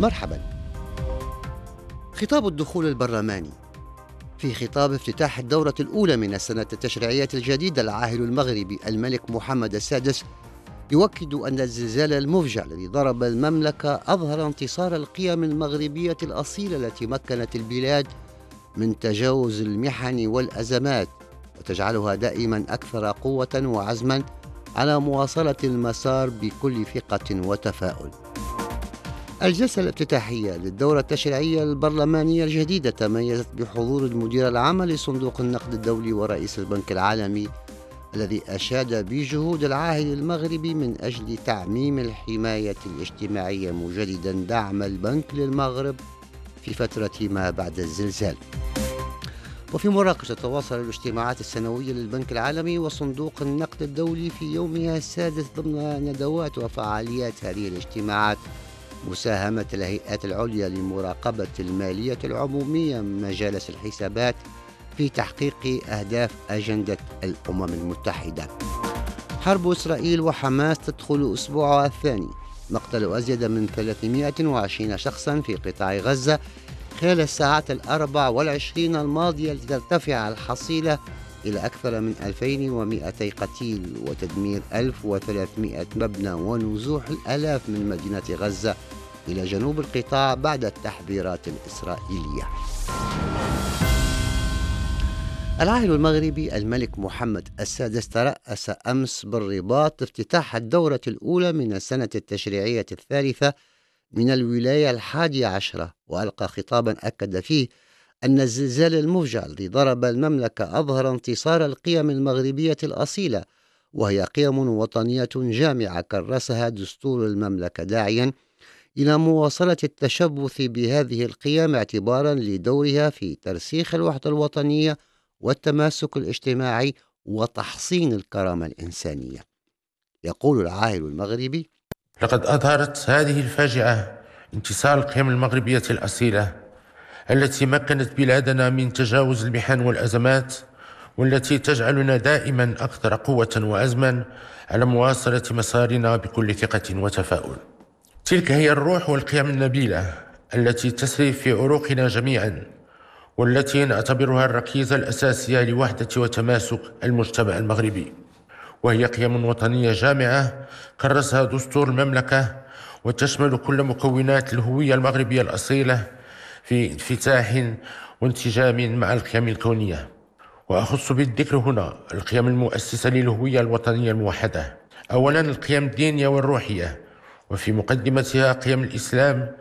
مرحبا خطاب الدخول البرلماني في خطاب افتتاح الدورة الأولى من السنة التشريعية الجديدة العاهل المغربي الملك محمد السادس يؤكد أن الزلزال المفجع الذي ضرب المملكة أظهر انتصار القيم المغربية الأصيلة التي مكنت البلاد من تجاوز المحن والأزمات وتجعلها دائما أكثر قوة وعزما على مواصلة المسار بكل ثقة وتفاؤل. الجلسة الافتتاحية للدورة التشريعية البرلمانية الجديدة تميزت بحضور المدير العام لصندوق النقد الدولي ورئيس البنك العالمي الذي أشاد بجهود العاهل المغربي من أجل تعميم الحماية الاجتماعية مجددا دعم البنك للمغرب في فترة ما بعد الزلزال. وفي مراكش تتواصل الاجتماعات السنوية للبنك العالمي وصندوق النقد الدولي في يومها السادس ضمن ندوات وفعاليات هذه الاجتماعات مساهمة الهيئات العليا لمراقبة المالية العمومية مجالس الحسابات في تحقيق أهداف أجندة الأمم المتحدة. حرب إسرائيل وحماس تدخل أسبوعها الثاني. مقتل أزيد من 320 شخصا في قطاع غزة خلال الساعات الأربع والعشرين الماضية لترتفع الحصيلة إلى أكثر من 2200 قتيل وتدمير 1300 مبنى ونزوح الآلاف من مدينة غزة إلى جنوب القطاع بعد التحذيرات الإسرائيلية. العاهل المغربي الملك محمد السادس ترأس أمس بالرباط افتتاح الدورة الأولى من السنة التشريعية الثالثة من الولاية الحادية عشرة وألقى خطابا أكد فيه أن الزلزال المفجع الذي ضرب المملكة أظهر انتصار القيم المغربية الأصيلة وهي قيم وطنية جامعة كرسها دستور المملكة داعيا إلى مواصلة التشبث بهذه القيم اعتبارا لدورها في ترسيخ الوحدة الوطنية والتماسك الاجتماعي وتحصين الكرامة الإنسانية. يقول العاهل المغربي: لقد أظهرت هذه الفاجعة انتصار القيم المغربية الأصيلة التي مكنت بلادنا من تجاوز المحن والأزمات والتي تجعلنا دائما أكثر قوة وعزما على مواصلة مسارنا بكل ثقة وتفاؤل. تلك هي الروح والقيم النبيلة التي تسري في عروقنا جميعا والتي نعتبرها الركيزة الأساسية لوحدة وتماسك المجتمع المغربي. وهي قيم وطنية جامعة كرسها دستور المملكة وتشمل كل مكونات الهوية المغربية الأصيلة في انفتاح وانسجام مع القيم الكونية. وأخص بالذكر هنا القيم المؤسسة للهوية الوطنية الموحدة. أولا القيم الدينية والروحية. وفي مقدمتها قيم الإسلام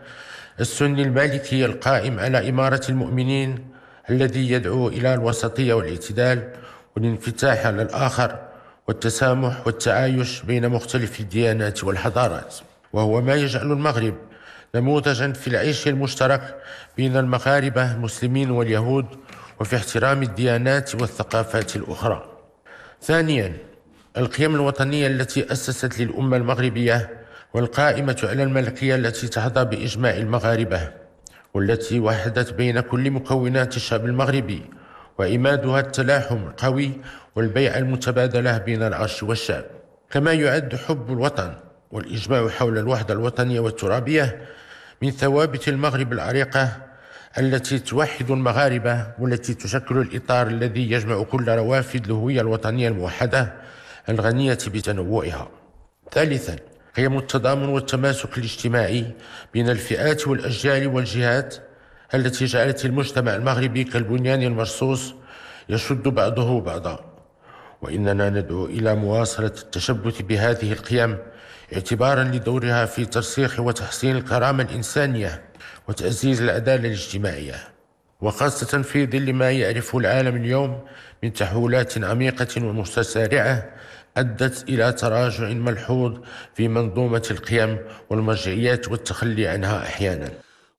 السني المالكي القائم على إمارة المؤمنين الذي يدعو إلى الوسطية والاعتدال والانفتاح على الآخر والتسامح والتعايش بين مختلف الديانات والحضارات. وهو ما يجعل المغرب نموذجا في العيش المشترك بين المغاربة المسلمين واليهود وفي احترام الديانات والثقافات الأخرى. ثانيا القيم الوطنية التي أسست للأمة المغربية والقائمة على الملكية التي تحظى بإجماع المغاربة والتي وحدت بين كل مكونات الشعب المغربي وإمادها التلاحم القوي والبيع المتبادلة بين العرش والشعب. كما يعد حب الوطن والإجماع حول الوحدة الوطنية والترابية من ثوابت المغرب العريقة التي توحد المغاربة والتي تشكل الإطار الذي يجمع كل روافد الهوية الوطنية الموحدة الغنية بتنوعها. ثالثا قيم التضامن والتماسك الاجتماعي بين الفئات والأجيال والجهات التي جعلت المجتمع المغربي كالبنيان المرصوص يشد بعضه بعضا. وإننا ندعو إلى مواصلة التشبث بهذه القيم اعتبارا لدورها في ترسيخ وتحسين الكرامة الإنسانية وتعزيز العداله الاجتماعيه وخاصة في ظل ما يعرفه العالم اليوم من تحولات عميقة ومتسارعه أدت إلى تراجع ملحوظ في منظومة القيم والمرجعيات والتخلي عنها أحيانا.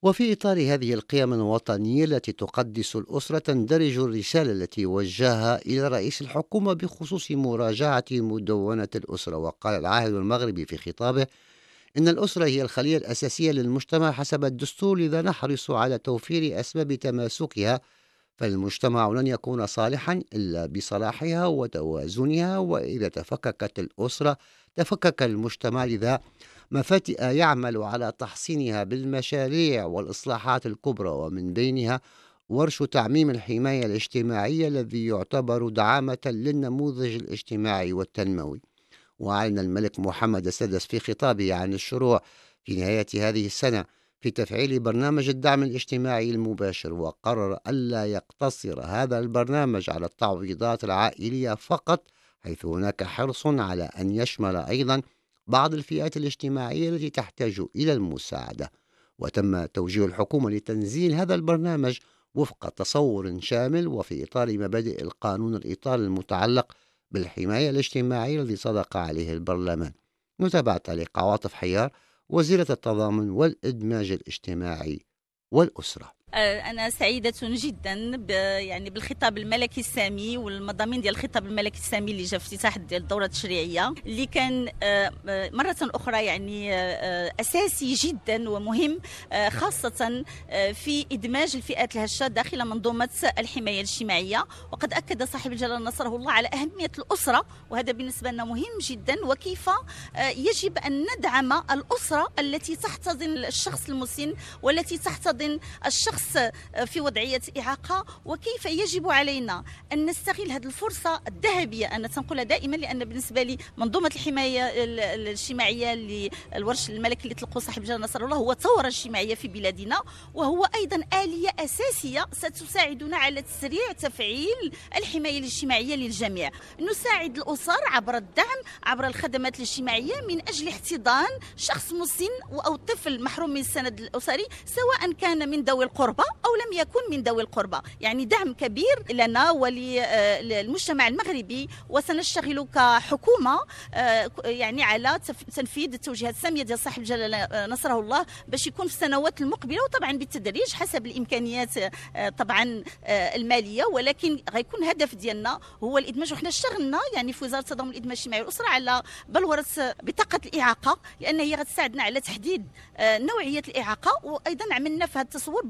وفي إطار هذه القيم الوطنية التي تقدس الأسرة تندرج الرسالة التي وجهها إلى رئيس الحكومة بخصوص مراجعة مدونة الأسرة. وقال العاهل المغربي في خطابه إن الأسرة هي الخلية الأساسية للمجتمع حسب الدستور لذا نحرص على توفير أسباب تماسكها. فالمجتمع لن يكون صالحا إلا بصلاحها وتوازنها وإذا تفككت الأسرة تفكك المجتمع لذا مفاتئ يعمل على تحصينها بالمشاريع والإصلاحات الكبرى ومن بينها ورش تعميم الحماية الاجتماعية الذي يعتبر دعامة للنموذج الاجتماعي والتنموي. وأعلن الملك محمد السادس في خطابه عن الشروع في نهاية هذه السنة في تفعيل برنامج الدعم الاجتماعي المباشر وقرر ألا يقتصر هذا البرنامج على التعويضات العائلية فقط حيث هناك حرص على أن يشمل أيضا بعض الفئات الاجتماعية التي تحتاج إلى المساعدة. وتم توجيه الحكومة لتنزيل هذا البرنامج وفق تصور شامل وفي إطار مبادئ القانون الإطار المتعلق بالحماية الاجتماعية الذي صدق عليه البرلمان. نتابع تعليق عواطف حيار وزيرة التضامن والإدماج الاجتماعي والأسرة. آه، أنا سعيدة جدا يعني بالخطاب الملكي السامي والمضامين ديال الخطاب الملكي السامي اللي جا في افتتاح ديال الدورة التشريعية اللي كان آه، آه، مرة أخرى يعني أساسي جدا ومهم خاصة في إدماج الفئات الهشة داخل منظومة الحماية الاجتماعية. وقد أكد صاحب الجلالة نصره الله على أهمية الأسرة وهذا بالنسبة لنا مهم جدا. وكيف يجب أن ندعم الأسرة التي تحتضن الشخص المسن والتي تحتضن الشخص الشخص في وضعية إعاقة وكيف يجب علينا أن نستغل هذه الفرصة الذهبية؟ أنا تنقلها دائما لأن بالنسبة لي منظومة الحماية الاجتماعية للورش الملكي اللي طلقوا صاحب جلالة نصر الله هو ثورة اجتماعية في بلادنا وهو أيضا آلية أساسية ستساعدنا على تسريع تفعيل الحماية الاجتماعية للجميع. نساعد الأسر عبر الدعم عبر الخدمات الاجتماعية من أجل احتضان شخص مسن أو طفل محروم من السند الأسري سواء كان من ذوي القرى القربى أو لم يكن من ذوي القربى يعني دعم كبير لنا وللمجتمع المغربي وسنشتغل كحكومة آه، يعني على تنفيذ التوجيهات السامية ديال صاحب الجلالة آه، نصره الله باش يكون في السنوات المقبلة وطبعا بالتدريج حسب الإمكانيات آه، طبعا المالية. ولكن غيكون هدف ديالنا هو الإدماج. وحنا اشتغلنا يعني في وزارة التضامن الإدماج الاجتماعي والأسرة على بلورة بطاقة الإعاقة لأن هي غتساعدنا على تحديد نوعية الإعاقة. وأيضا عملنا في هذا التصور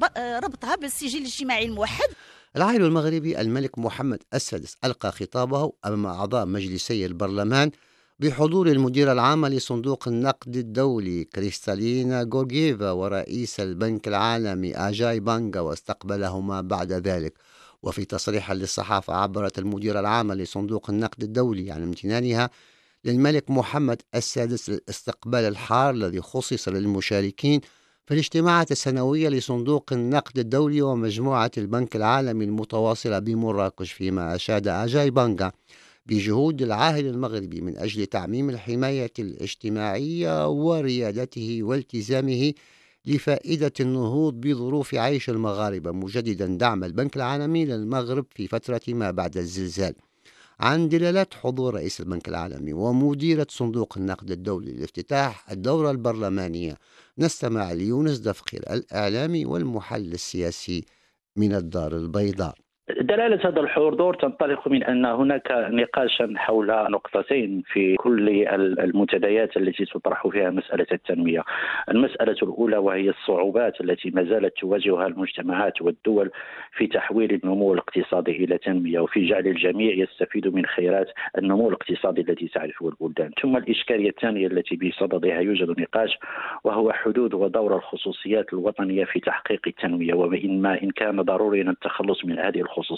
ربطها بالسجل الاجتماعي الموحد. العائل المغربي الملك محمد السادس ألقى خطابه أمام أعضاء مجلسي البرلمان بحضور المديرة العامة لصندوق النقد الدولي كريستالينا غورغيفا ورئيس البنك العالمي آجاي بانغا واستقبلهما بعد ذلك. وفي تصريح للصحافة عبرت المديرة العامة لصندوق النقد الدولي عن امتنانها للملك محمد السادس للاستقبال الحار الذي خصص للمشاركين في الاجتماعات السنوية لصندوق النقد الدولي ومجموعة البنك العالمي المتواصلة بمراكش فيما أشاد أجاي بانغا بجهود العاهل المغربي من أجل تعميم الحماية الاجتماعية وريادته والتزامه لفائدة النهوض بظروف عيش المغاربة مجددا دعم البنك العالمي للمغرب في فترة ما بعد الزلزال. عن دلالات حضور رئيس البنك العالمي ومديرة صندوق النقد الدولي لافتتاح الدورة البرلمانية. نستمع ليونس دفقير الإعلامي والمحلل السياسي من الدار البيضاء. دلالة هذا الحضور تنطلق من أن هناك نقاشا حول نقطتين في كل المنتديات التي تطرح فيها مسألة التنمية. المسألة الأولى وهي الصعوبات التي ما زالت تواجهها المجتمعات والدول في تحويل النمو الاقتصادي إلى تنمية وفي جعل الجميع يستفيد من خيرات النمو الاقتصادي الذي تعرفه البلدان. ثم الإشكالية الثانية التي بصددها يوجد نقاش وهو حدود ودور الخصوصيات الوطنية في تحقيق التنمية. وإن ما إن كان ضروريا التخلص من هذه الخصوصيات.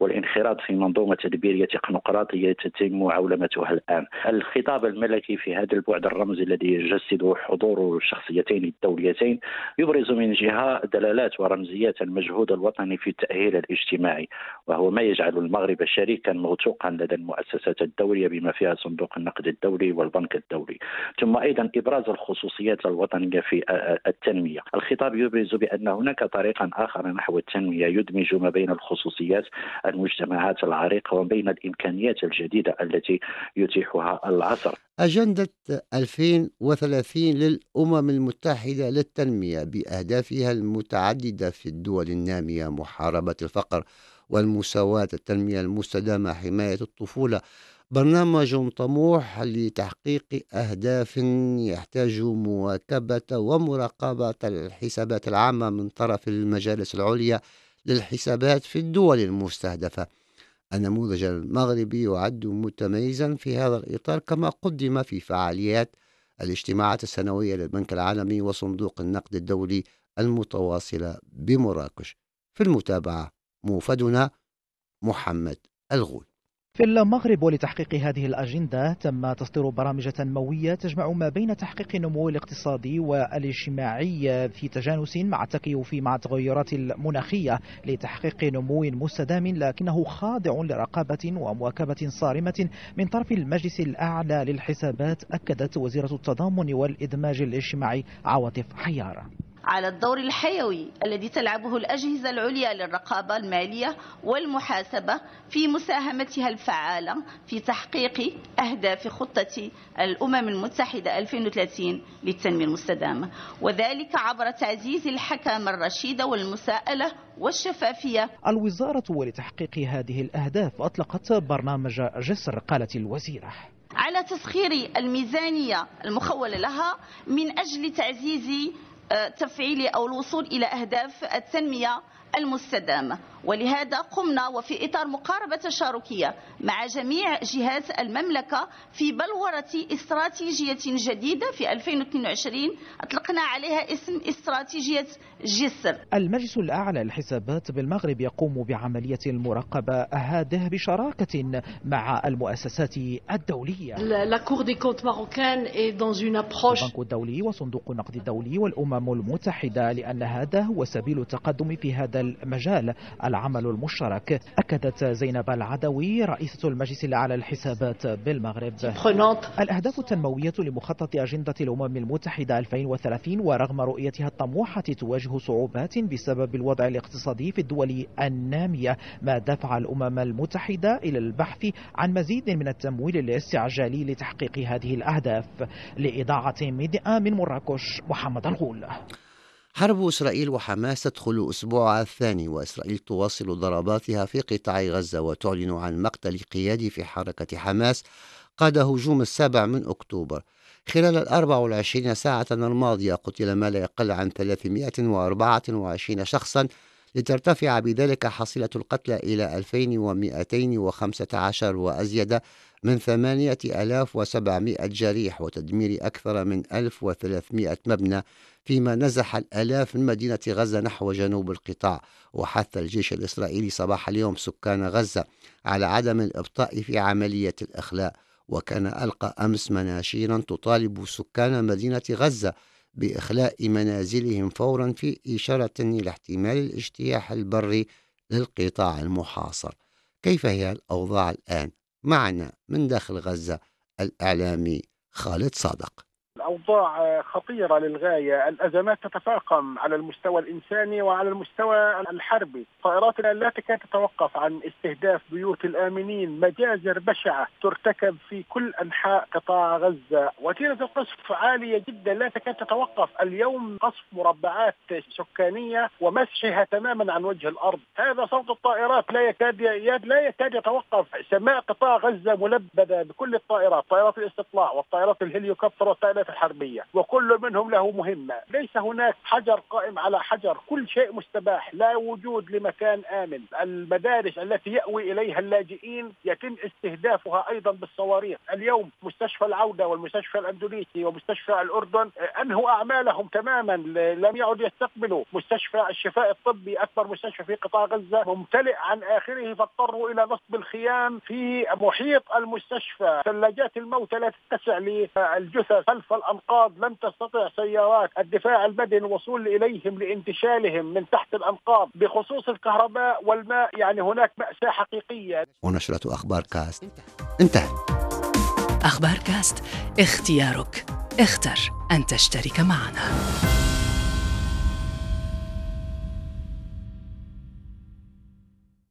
والانخراط في منظومة تدبيرية تكنوقراطية تتم عولمتها الآن. الخطاب الملكي في هذا البعد الرمزي الذي يجسد حضور الشخصيتين الدوليتين يبرز من جهة دلالات ورمزيات المجهود الوطني في التأهيل الاجتماعي وهو ما يجعل المغرب شريكا موثوقا لدى المؤسسات الدولية بما فيها صندوق النقد الدولي والبنك الدولي. ثم أيضا إبراز الخصوصيات الوطنية في التنمية. الخطاب يبرز بأن هناك طريقا آخر نحو التنمية يدمج ما بين الخصوصيات خصوصيات المجتمعات العريقة وبين الإمكانيات الجديدة التي يتيحها العصر. أجندة 2030 للأمم المتحدة للتنمية بأهدافها المتعددة في الدول النامية محاربة الفقر والمساواة التنمية المستدامة حماية الطفولة. برنامج طموح لتحقيق أهداف يحتاج مواكبة ومراقبة الحسابات العامة من طرف المجالس العليا للحسابات في الدول المستهدفة. النموذج المغربي يعد متميزا في هذا الإطار كما قدم في فعاليات الاجتماعات السنوية للبنك العالمي وصندوق النقد الدولي المتواصلة بمراكش. في المتابعة موفدنا محمد الغول. في المغرب ولتحقيق هذه الأجندة تم تصدير برامج تنموية تجمع ما بين تحقيق النمو الاقتصادي والاجتماعي في تجانس مع التكيف مع التغيرات المناخية لتحقيق نمو مستدام لكنه خاضع لرقابة ومواكبة صارمة من طرف المجلس الأعلى للحسابات أكدت وزيرة التضامن والإدماج الاجتماعي عواطف حيار على الدور الحيوي الذي تلعبه الأجهزة العليا للرقابة المالية والمحاسبة في مساهمتها الفعالة في تحقيق أهداف خطة الأمم المتحدة 2030 للتنمية المستدامة. وذلك عبر تعزيز الحكم الرشيدة والمساءلة والشفافية. الوزارة ولتحقيق هذه الأهداف أطلقت برنامج جسر قالت الوزيرة. على تسخير الميزانية المخولة لها من أجل تعزيز تفعيل أو الوصول إلى أهداف التنمية المستدامة. ولهذا قمنا وفي إطار مقاربة تشاركية مع جميع جهات المملكة في بلورة استراتيجية جديدة في 2022 أطلقنا عليها اسم استراتيجية جسر. المجلس الأعلى للحسابات بالمغرب يقوم بعملية المراقبة هذه بشراكة مع المؤسسات الدولية. البنك الدولي وصندوق النقد الدولي والأمم المتحدة لأن هذا هو سبيل التقدم في هذا المجال العمل المشترك. أكدت زينب العدوي رئيسة المجلس الأعلى للحسابات بالمغرب. الأهداف التنموية لمخطط أجندة الأمم المتحدة 2030 ورغم رؤيتها الطموحة تواجه صعوبات بسبب الوضع الاقتصادي في الدول النامية ما دفع الأمم المتحدة إلى البحث عن مزيد من التمويل الاستعجالي لتحقيق هذه الأهداف. لإضاعة مئة من مراكش محمد الغول. حرب إسرائيل وحماس تدخل أسبوعها الثاني وإسرائيل تواصل ضرباتها في قطاع غزة وتعلن عن مقتل قيادي في حركة حماس قاد هجوم السابع من أكتوبر. خلال الأربع والعشرين ساعة الماضية قتل ما لا يقل عن 324 شخصا لترتفع بذلك حصيلة القتلى إلى 2215 وأزيد من 8700 جريح وتدمير أكثر من 1300 مبنى فيما نزح الآلاف من مدينة غزة نحو جنوب القطاع. وحث الجيش الإسرائيلي صباح اليوم سكان غزة على عدم الإبطاء في عملية الإخلاء وكان ألقى أمس مناشيرا تطالب سكان مدينة غزة بإخلاء منازلهم فورا في إشارة إلى احتمال الاجتياح البري للقطاع المحاصر كيف هي الأوضاع الآن؟ معنا من داخل غزة الإعلامي خالد صادق الاوضاع خطيرة للغاية، الأزمات تتفاقم على المستوى الإنساني وعلى المستوى الحربي، الطائرات لا تكاد تتوقف عن استهداف بيوت الآمنين، مجازر بشعة ترتكب في كل أنحاء قطاع غزة، وتيره القصف عالية جدا لا تكاد تتوقف، اليوم قصف مربعات سكانية ومسحها تماما عن وجه الأرض، هذا صوت الطائرات لا يكاد لا يكاد يتوقف، سماء قطاع غزة ملبدة بكل الطائرات، طائرات الاستطلاع والطائرات الهليوكوبتر والطائرات الحربية وكل منهم له مهمة. ليس هناك حجر قائم على حجر كل شيء مستباح لا وجود لمكان آمن. المدارس التي يأوي إليها اللاجئين يتم استهدافها أيضا بالصواريخ. اليوم مستشفى العودة والمستشفى الأندونيسي ومستشفى الأردن أنهوا أعمالهم تماما لم يعد يستقبلوا. مستشفى الشفاء الطبي أكبر مستشفى في قطاع غزة ممتلئ عن آخره فاضطروا إلى نصب الخيام في محيط المستشفى. ثلاجات الموتى لا تتسع للجثث خلف الأنقاض لم تستطع سيارات الدفاع المدني الوصول إليهم لانتشالهم من تحت الأنقاض بخصوص الكهرباء والماء يعني هناك مأساة حقيقية. ونشرة أخبار كاست. انتهى. أخبار كاست اختيارك. اختر أن تشترك معنا.